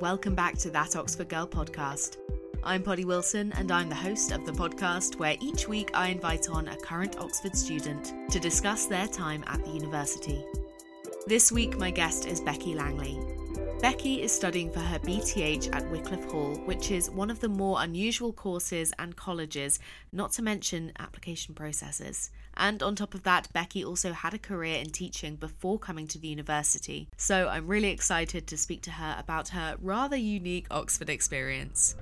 welcome back to That Oxford Girl podcast. I'm Polly Wilson, and I'm the host of the podcast where each week I invite on a current Oxford student to discuss their time at the university. This week, my guest is Becky Langley. Becky is studying for her BTH at Wycliffe Hall, which is one of the more unusual courses and colleges, not to mention application processes. And on top of that, Becky also had a career in teaching before coming to the university. So I'm really excited to speak to her about her rather unique Oxford experience.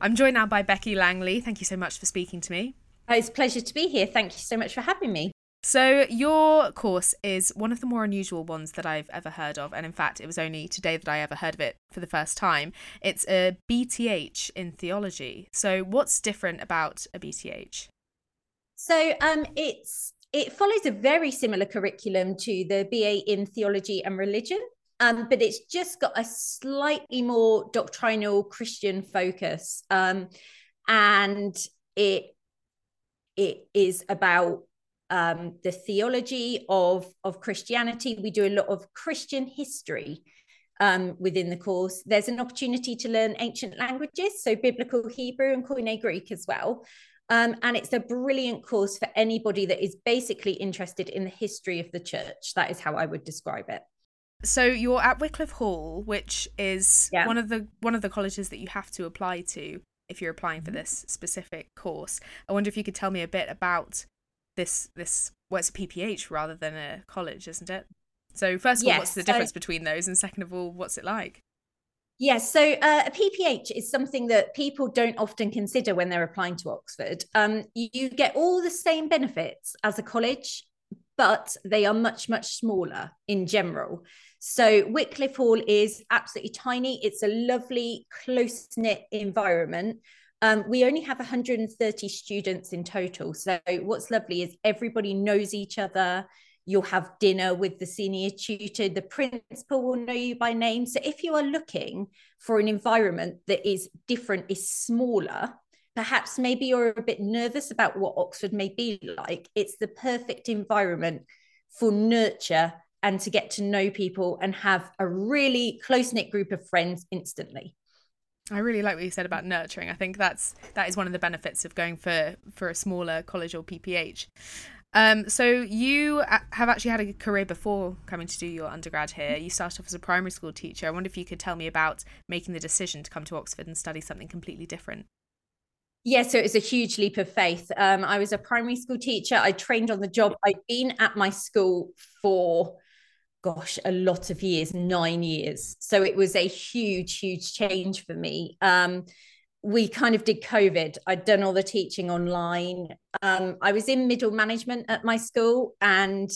I'm joined now by Becky Langley. Thank you so much for speaking to me. It's a pleasure to be here. Thank you so much for having me. So, your course is one of the more unusual ones that I've ever heard of. And in fact, it was only today that I ever heard of it for the first time. It's a BTH in theology. So, what's different about a BTH? So, um, it's it follows a very similar curriculum to the BA in theology and religion. Um, but it's just got a slightly more doctrinal Christian focus. Um, and it it is about um, the theology of, of Christianity. We do a lot of Christian history um, within the course. There's an opportunity to learn ancient languages, so biblical Hebrew and Koine Greek as well. Um, and it's a brilliant course for anybody that is basically interested in the history of the church. That is how I would describe it. So you're at Wycliffe Hall, which is yeah. one of the one of the colleges that you have to apply to if you're applying for this specific course. I wonder if you could tell me a bit about this this well it's a PPH rather than a college, isn't it? So first of yes, all, what's the difference between those, and second of all, what's it like? Yes, so uh, a PPH is something that people don't often consider when they're applying to Oxford. Um, you, you get all the same benefits as a college, but they are much, much smaller in general. So Wycliffe Hall is absolutely tiny. It's a lovely, close knit environment um, we only have 130 students in total. So what's lovely is everybody knows each other. You'll have dinner with the senior tutor. The principal will know you by name. So if you are looking for an environment that is different, is smaller, perhaps maybe you're a bit nervous about what Oxford may be like, it's the perfect environment for nurture and to get to know people and have a really close knit group of friends instantly. I really like what you said about nurturing. I think that's that is one of the benefits of going for for a smaller college or PPH. Um, so you have actually had a career before coming to do your undergrad here. You started off as a primary school teacher. I wonder if you could tell me about making the decision to come to Oxford and study something completely different. Yeah, so it was a huge leap of faith. Um, I was a primary school teacher. I trained on the job. I'd been at my school for gosh, a lot of years, nine years. So it was a huge, huge change for me. Um, we kind of did COVID. I'd done all the teaching online. Um, I was in middle management at my school and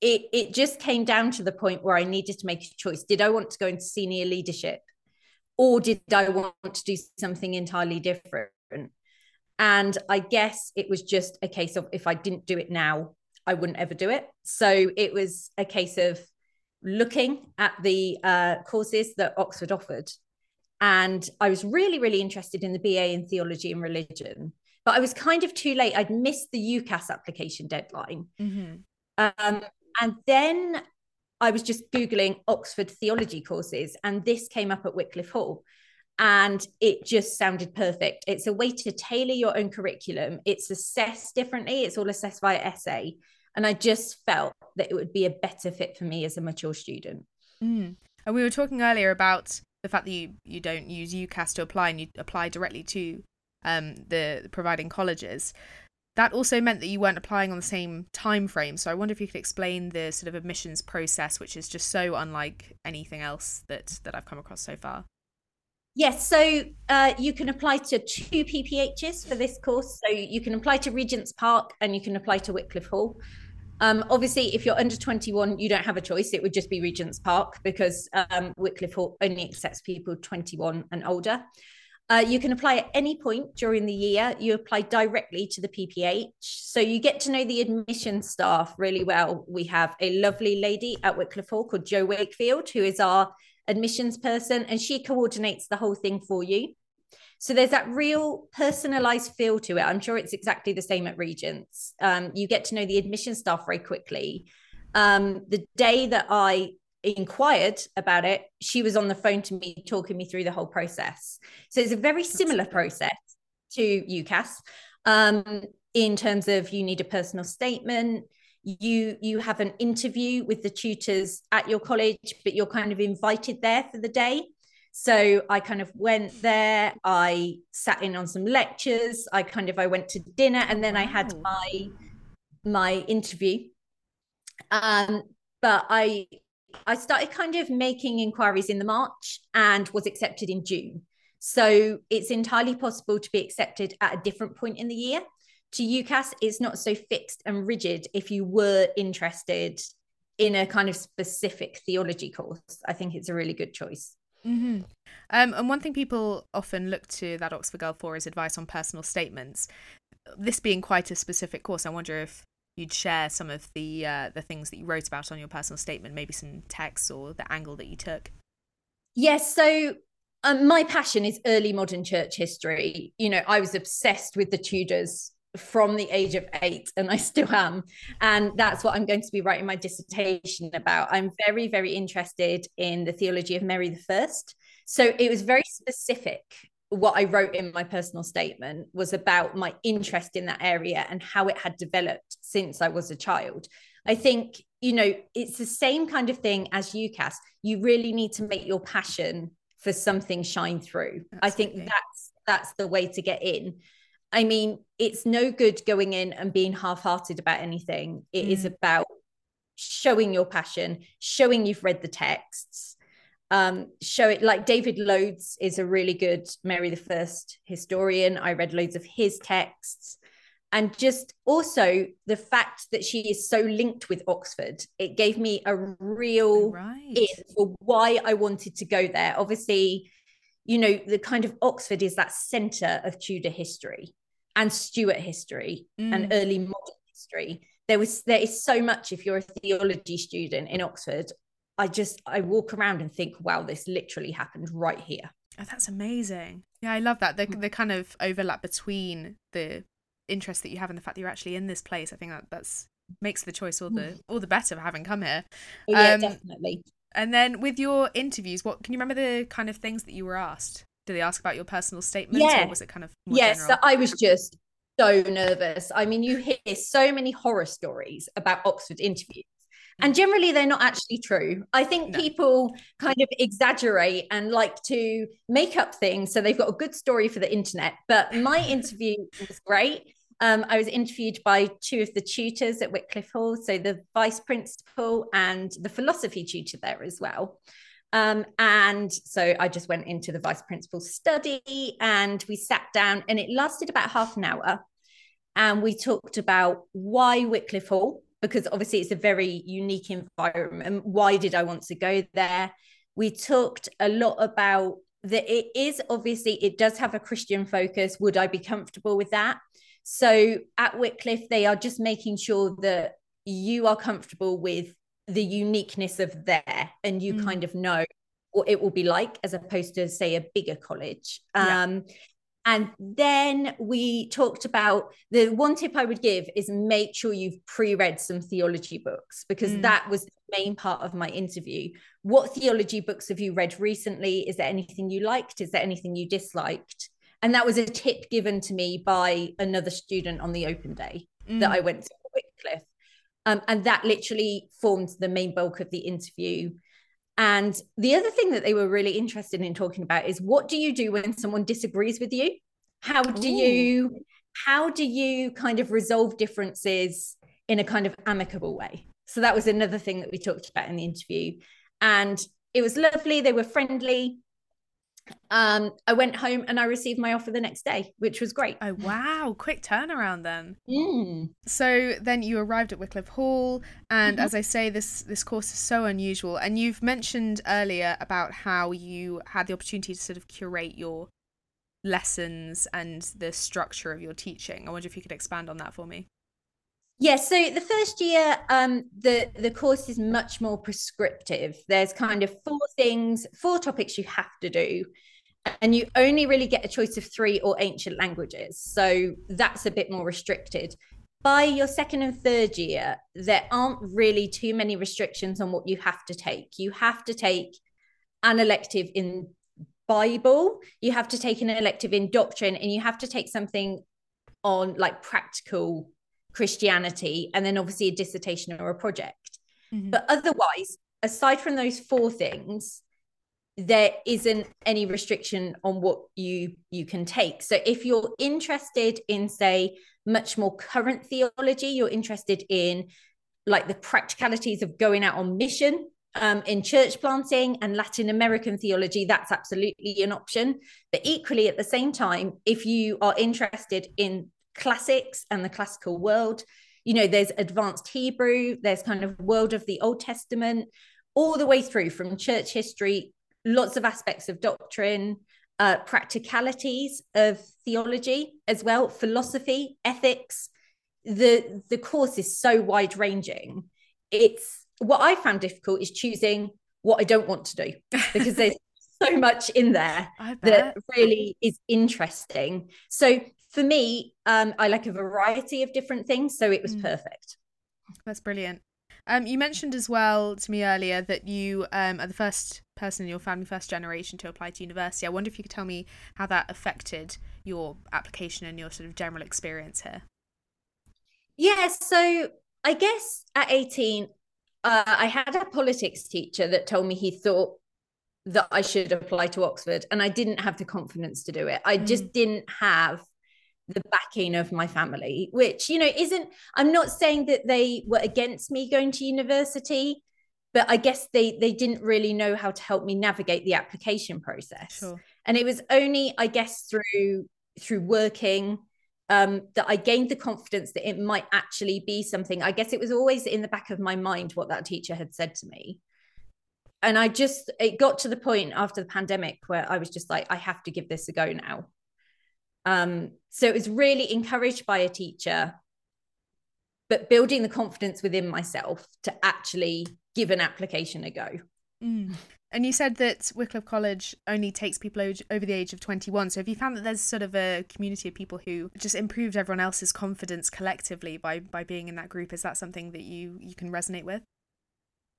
it, it just came down to the point where I needed to make a choice. Did I want to go into senior leadership or did I want to do something entirely different? And I guess it was just a case of if I didn't do it now, I wouldn't ever do it. So it was a case of looking at the uh, courses that Oxford offered. And I was really, really interested in the BA in theology and religion, but I was kind of too late. I'd missed the UCAS application deadline. Mm-hmm. Um, and then I was just Googling Oxford theology courses, and this came up at Wycliffe Hall. And it just sounded perfect. It's a way to tailor your own curriculum. It's assessed differently, it's all assessed via essay. And I just felt that it would be a better fit for me as a mature student. Mm. And we were talking earlier about the fact that you, you don't use UCAS to apply and you apply directly to um, the providing colleges. That also meant that you weren't applying on the same time frame. So I wonder if you could explain the sort of admissions process, which is just so unlike anything else that that I've come across so far. Yes, so uh, you can apply to two PPHs for this course. So you can apply to Regent's Park and you can apply to Wycliffe Hall. Um, obviously, if you're under 21, you don't have a choice. It would just be Regent's Park because um, Wycliffe Hall only accepts people 21 and older. Uh, you can apply at any point during the year. You apply directly to the PPH. So you get to know the admission staff really well. We have a lovely lady at Wycliffe Hall called Jo Wakefield, who is our admissions person, and she coordinates the whole thing for you. So there's that real personalized feel to it. I'm sure it's exactly the same at Regents. Um, you get to know the admission staff very quickly. Um, the day that I inquired about it, she was on the phone to me, talking me through the whole process. So it's a very similar process to UCAS um, in terms of you need a personal statement. You you have an interview with the tutors at your college, but you're kind of invited there for the day. So I kind of went there. I sat in on some lectures. I kind of I went to dinner, and then I had my my interview. Um, but I I started kind of making inquiries in the March and was accepted in June. So it's entirely possible to be accepted at a different point in the year. To UCAS, it's not so fixed and rigid if you were interested in a kind of specific theology course. I think it's a really good choice. Mm-hmm. Um, and one thing people often look to that Oxford Girl for is advice on personal statements. This being quite a specific course, I wonder if you'd share some of the uh, the things that you wrote about on your personal statement, maybe some texts or the angle that you took. Yes, so um, my passion is early modern church history. You know, I was obsessed with the Tudors from the age of eight, and I still am. And that's what I'm going to be writing my dissertation about. I'm very, very interested in the theology of Mary the First. So it was very specific what I wrote in my personal statement was about my interest in that area and how it had developed since I was a child. I think, you know, it's the same kind of thing as UCAS. You really need to make your passion for something shine through. Absolutely. I think that's that's the way to get in. I mean, it's no good going in and being half-hearted about anything. It mm. is about showing your passion, showing you've read the texts, um, show it like David Loades is a really good Mary the First historian. I read loads of his texts. And just also the fact that she is so linked with Oxford, it gave me a real right. in for why I wanted to go there. Obviously, you know, the kind of Oxford is that center of Tudor history and Stuart history mm. and early modern history. There was there is so much if you're a theology student in Oxford I just I walk around and think, wow, this literally happened right here. Oh, that's amazing. Yeah, I love that. The the kind of overlap between the interest that you have and the fact that you're actually in this place. I think that that's makes the choice all the mm. all the better for having come here. Oh, yeah, um, definitely. And then with your interviews, what can you remember the kind of things that you were asked? Did they ask about your personal statements yeah. or was it kind of Yes, so I was just so nervous. I mean, you hear so many horror stories about Oxford interviews and mm. generally, they're not actually true. I think no. people kind of exaggerate and like to make up things. So they've got a good story for the internet. But my interview was great. Um, I was interviewed by two of the tutors at Wycliffe Hall, so the vice principal and the philosophy tutor there as well. Um, and so I just went into the vice principal's study and we sat down, and it lasted about half an hour. And we talked about why Wycliffe Hall, because obviously it's a very unique environment. Why did I want to go there? We talked a lot about that it is obviously it does have a Christian focus. Would I be comfortable with that? So at Wycliffe, they are just making sure that you are comfortable with the uniqueness of there and you mm. kind of know what it will be like as opposed to say a bigger college. Yeah. Um, and then we talked about the one tip I would give is make sure you've pre read some theology books because mm. that was the main part of my interview. What theology books have you read recently? Is there anything you liked? Is there anything you disliked? And that was a tip given to me by another student on the open day mm. that I went to Wycliffe. Um, and that literally formed the main bulk of the interview. And the other thing that they were really interested in talking about is what do you do when someone disagrees with you? How do Ooh. you how do you kind of resolve differences in a kind of amicable way? So that was another thing that we talked about in the interview. And it was lovely. They were friendly um, I went home and I received my offer the next day, which was great. Oh wow, quick turnaround then. Mm. So then you arrived at Wycliffe Hall, and mm-hmm. as I say, this this course is so unusual. And you've mentioned earlier about how you had the opportunity to sort of curate your lessons and the structure of your teaching. I wonder if you could expand on that for me. Yes, yeah, so the first year, um, the the course is much more prescriptive. There's kind of four things, four topics you have to do, and you only really get a choice of three or ancient languages. So that's a bit more restricted. by your second and third year, there aren't really too many restrictions on what you have to take. You have to take an elective in Bible, you have to take an elective in doctrine, and you have to take something on like practical Christianity, and then obviously a dissertation or a project. Mm-hmm. But otherwise, aside from those four things, there isn't any restriction on what you you can take so if you're interested in say much more current theology you're interested in like the practicalities of going out on mission um, in church planting and latin american theology that's absolutely an option but equally at the same time if you are interested in classics and the classical world you know there's advanced hebrew there's kind of world of the old testament all the way through from church history lots of aspects of doctrine, uh, practicalities of theology as well, philosophy, ethics. The the course is so wide ranging. It's what I found difficult is choosing what I don't want to do because there's so much in there that really is interesting. So for me, um, I like a variety of different things. So it was mm. perfect. That's brilliant. Um, you mentioned as well to me earlier that you um, are the first person in your family, first generation to apply to university. I wonder if you could tell me how that affected your application and your sort of general experience here. Yeah, so I guess at 18, uh, I had a politics teacher that told me he thought that I should apply to Oxford, and I didn't have the confidence to do it. I mm. just didn't have the backing of my family, which, you know, isn't, I'm not saying that they were against me going to university, but I guess they they didn't really know how to help me navigate the application process. Sure. And it was only, I guess, through through working um, that I gained the confidence that it might actually be something. I guess it was always in the back of my mind what that teacher had said to me. And I just, it got to the point after the pandemic where I was just like, I have to give this a go now. Um, so it was really encouraged by a teacher, but building the confidence within myself to actually give an application a go. Mm. And you said that Wycliffe College only takes people over the age of 21. So have you found that there's sort of a community of people who just improved everyone else's confidence collectively by by being in that group? Is that something that you you can resonate with?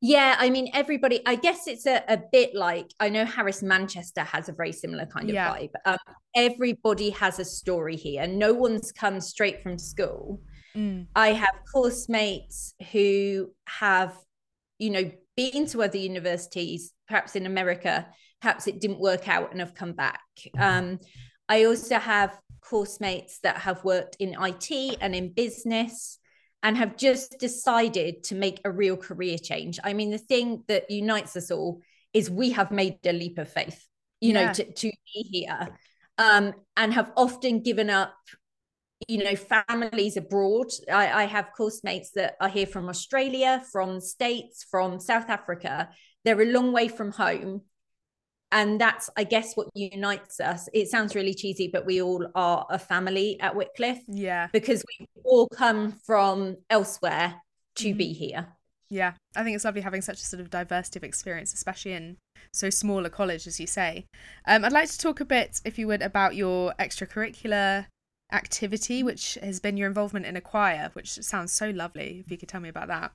Yeah, I mean, everybody, I guess it's a, a bit like I know Harris Manchester has a very similar kind of yeah. vibe. Um, everybody has a story here. No one's come straight from school. Mm. I have course mates who have, you know, been to other universities, perhaps in America, perhaps it didn't work out and have come back. Um, I also have course mates that have worked in IT and in business and have just decided to make a real career change. I mean, the thing that unites us all is we have made a leap of faith, you yeah. know, to, to be here um, and have often given up, you know, families abroad. I, I have course mates that are here from Australia, from States, from South Africa. They're a long way from home and that's i guess what unites us. It sounds really cheesy but we all are a family at wycliffe yeah. because we all come from elsewhere to mm-hmm. be here. Yeah. I think it's lovely having such a sort of diversity of experience especially in so small a college as you say. Um, i'd like to talk a bit if you would about your extracurricular activity which has been your involvement in a choir which sounds so lovely if you could tell me about that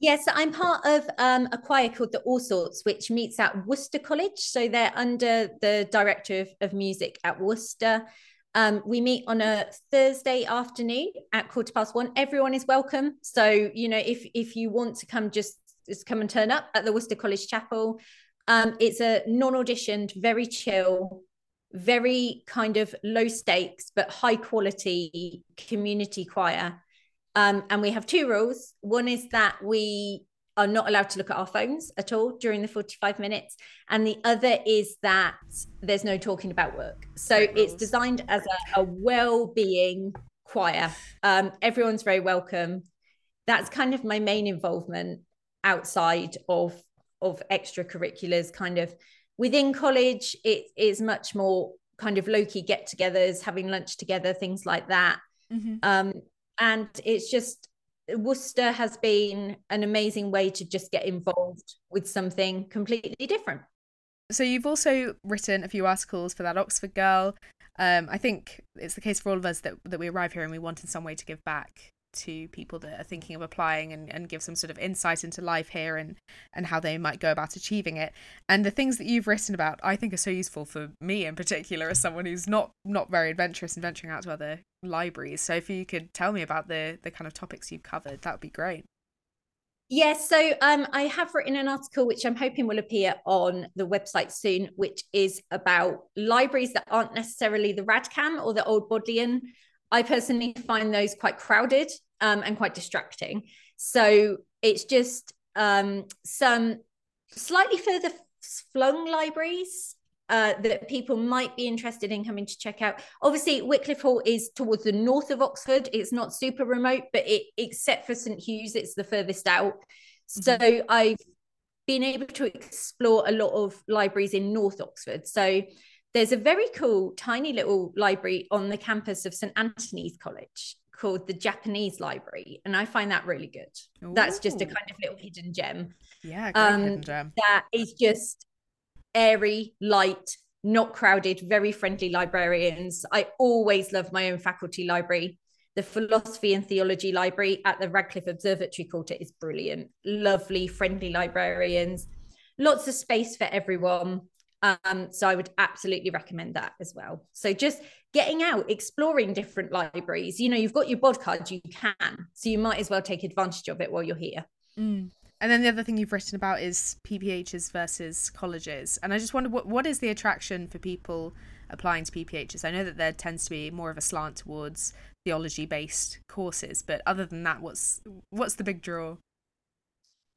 Yes, I'm part of um, a choir called the All Sorts, which meets at Worcester College. So they're under the director of, of music at Worcester. Um, we meet on a Thursday afternoon at quarter past one. Everyone is welcome. So you know, if if you want to come, just just come and turn up at the Worcester College Chapel. Um, it's a non-auditioned, very chill, very kind of low stakes but high quality community choir um, and we have two rules. One is that we are not allowed to look at our phones at all during the 45 minutes. And the other is that there's no talking about work. So it's designed as a, a well being choir. Um, everyone's very welcome. That's kind of my main involvement outside of of extracurriculars kind of within college it is much more kind of low-key get-togethers having lunch together things like that mm-hmm. um, and it's just Worcester has been an amazing way to just get involved with something completely different. So you've also written a few articles for that Oxford Girl. um, I think it's the case for all of us that that we arrive here and we want in some way to give back to people that are thinking of applying and, and give some sort of insight into life here and and how they might go about achieving it. And the things that you've written about i think are so useful for me in particular as someone who's not not very adventurous in venturing out to other libraries. So if you could tell me about the the kind of topics you've covered that would be great. Yes, so um, I have written an article which I'm hoping will appear on the website soon, which is about libraries that aren't necessarily the Radcam or the Old Bodleian. I personally find those quite crowded um, and quite distracting. So it's just um, some slightly further flung libraries uh, that people might be interested in coming to check out. Obviously, Wycliffe Hall is towards the north of Oxford. It's not super remote, but it, except for St Hugh's, it's the furthest out. Mm-hmm. So I've been able to explore a lot of libraries in North Oxford. So there's a very cool, tiny little library on the campus of St Antony's College called the Japanese Library, and I find that really good. Ooh. That's just a kind of little hidden gem. Yeah, um, hidden gem. That is just airy, light, not crowded, very friendly librarians. I always love my own faculty library. The philosophy and theology library at the Radcliffe Observatory Quarter is brilliant. Lovely, friendly librarians, lots of space for everyone. Um, so I would absolutely recommend that as well. So just getting out, exploring different libraries. You know, you've got your bod card, you can. So you might as well take advantage of it while you're here. Mm. And then the other thing you've written about is PPHs versus colleges. And I just wonder what what is the attraction for people applying to PPHs? I know that there tends to be more of a slant towards theology based courses, but other than that, what's what's the big draw?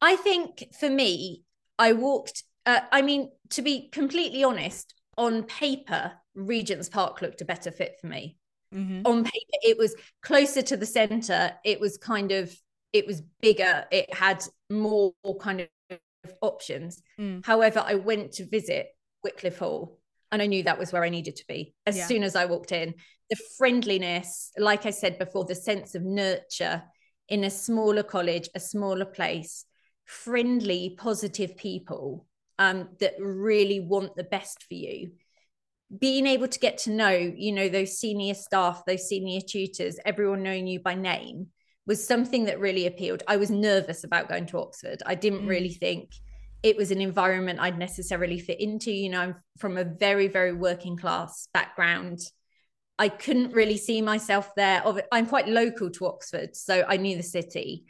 I think for me, I walked uh, I mean, to be completely honest, on paper, Regent's Park looked a better fit for me. Mm-hmm. On paper, it was closer to the center. It was kind of it was bigger. It had more kind of options. Mm. However, I went to visit Wycliffe Hall and I knew that was where I needed to be as yeah. soon as I walked in. The friendliness, like I said before, the sense of nurture in a smaller college, a smaller place, friendly, positive people um, that really want the best for you. Being able to get to know, you know, those senior staff, those senior tutors, everyone knowing you by name was something that really appealed. I was nervous about going to Oxford. I didn't mm. really think it was an environment I'd necessarily fit into. You know, I'm from a very, very working class background. I couldn't really see myself there. I'm quite local to Oxford, so I knew the city.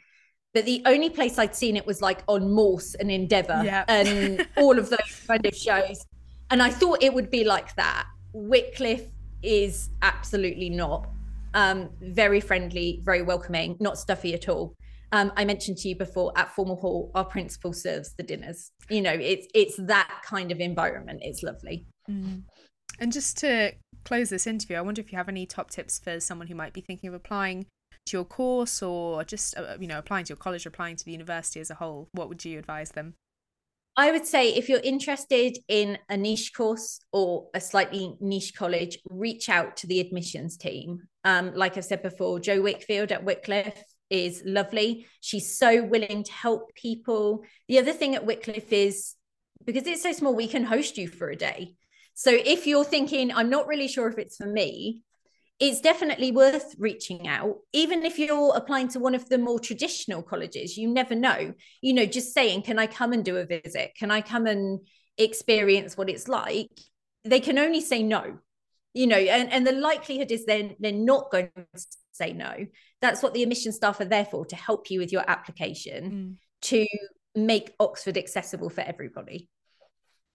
But the only place I'd seen it was like on Morse and Endeavour yep. and all of those kind of shows. And I thought it would be like that. Wycliffe is absolutely not um, very friendly, very welcoming, not stuffy at all. Um, I mentioned to you before at Formal Hall, our principal serves the dinners. You know, it's it's that kind of environment. It's lovely. Mm. And just to close this interview, I wonder if you have any top tips for someone who might be thinking of applying to your course or just uh, you know applying to your college, applying to the university as a whole. What would you advise them? I would say if you're interested in a niche course or a slightly niche college, reach out to the admissions team. Um, like I've said before, Jo Wickfield at Wycliffe is lovely. She's so willing to help people. The other thing at Wycliffe is because it's so small, we can host you for a day. So if you're thinking, I'm not really sure if it's for me, it's definitely worth reaching out. Even if you're applying to one of the more traditional colleges you never know. You know just saying can i come and do a visit? Can i come and experience what it's like? They can only say no you know and, and the likelihood is then they're, they're not going to say no. That's what the admission staff are there for to help you with your application mm. to make oxford accessible for everybody.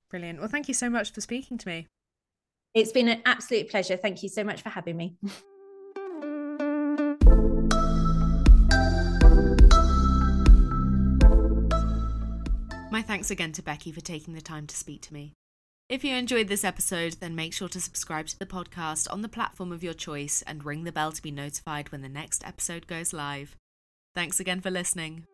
Brilliant. Well thank you so much for speaking to me it's been an absolute pleasure. Thank you so much for having me. My thanks again to Becky for taking the time to speak to me. If you enjoyed this episode, then make sure to subscribe to the podcast on the platform of your choice and ring the bell to be notified when the next episode goes live. Thanks again for listening.